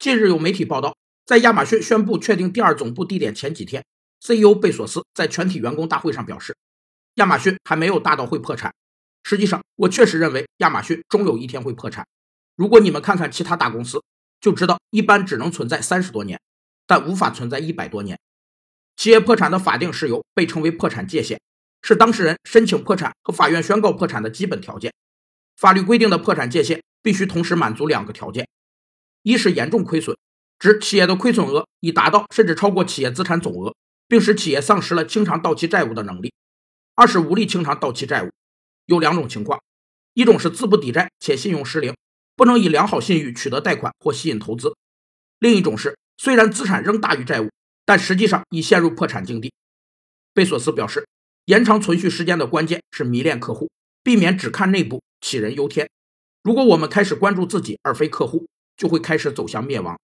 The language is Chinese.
近日有媒体报道，在亚马逊宣布确定第二总部地点前几天，CEO 贝索斯在全体员工大会上表示，亚马逊还没有大到会破产。实际上，我确实认为亚马逊终有一天会破产。如果你们看看其他大公司，就知道一般只能存在三十多年，但无法存在一百多年。企业破产的法定事由被称为破产界限，是当事人申请破产和法院宣告破产的基本条件。法律规定的破产界限必须同时满足两个条件。一是严重亏损，指企业的亏损额已达到甚至超过企业资产总额，并使企业丧失了清偿到期债务的能力；二是无力清偿到期债务。有两种情况：一种是资不抵债且信用失灵，不能以良好信誉取得贷款或吸引投资；另一种是虽然资产仍大于债务，但实际上已陷入破产境地。贝索斯表示，延长存续时间的关键是迷恋客户，避免只看内部，杞人忧天。如果我们开始关注自己而非客户，就会开始走向灭亡。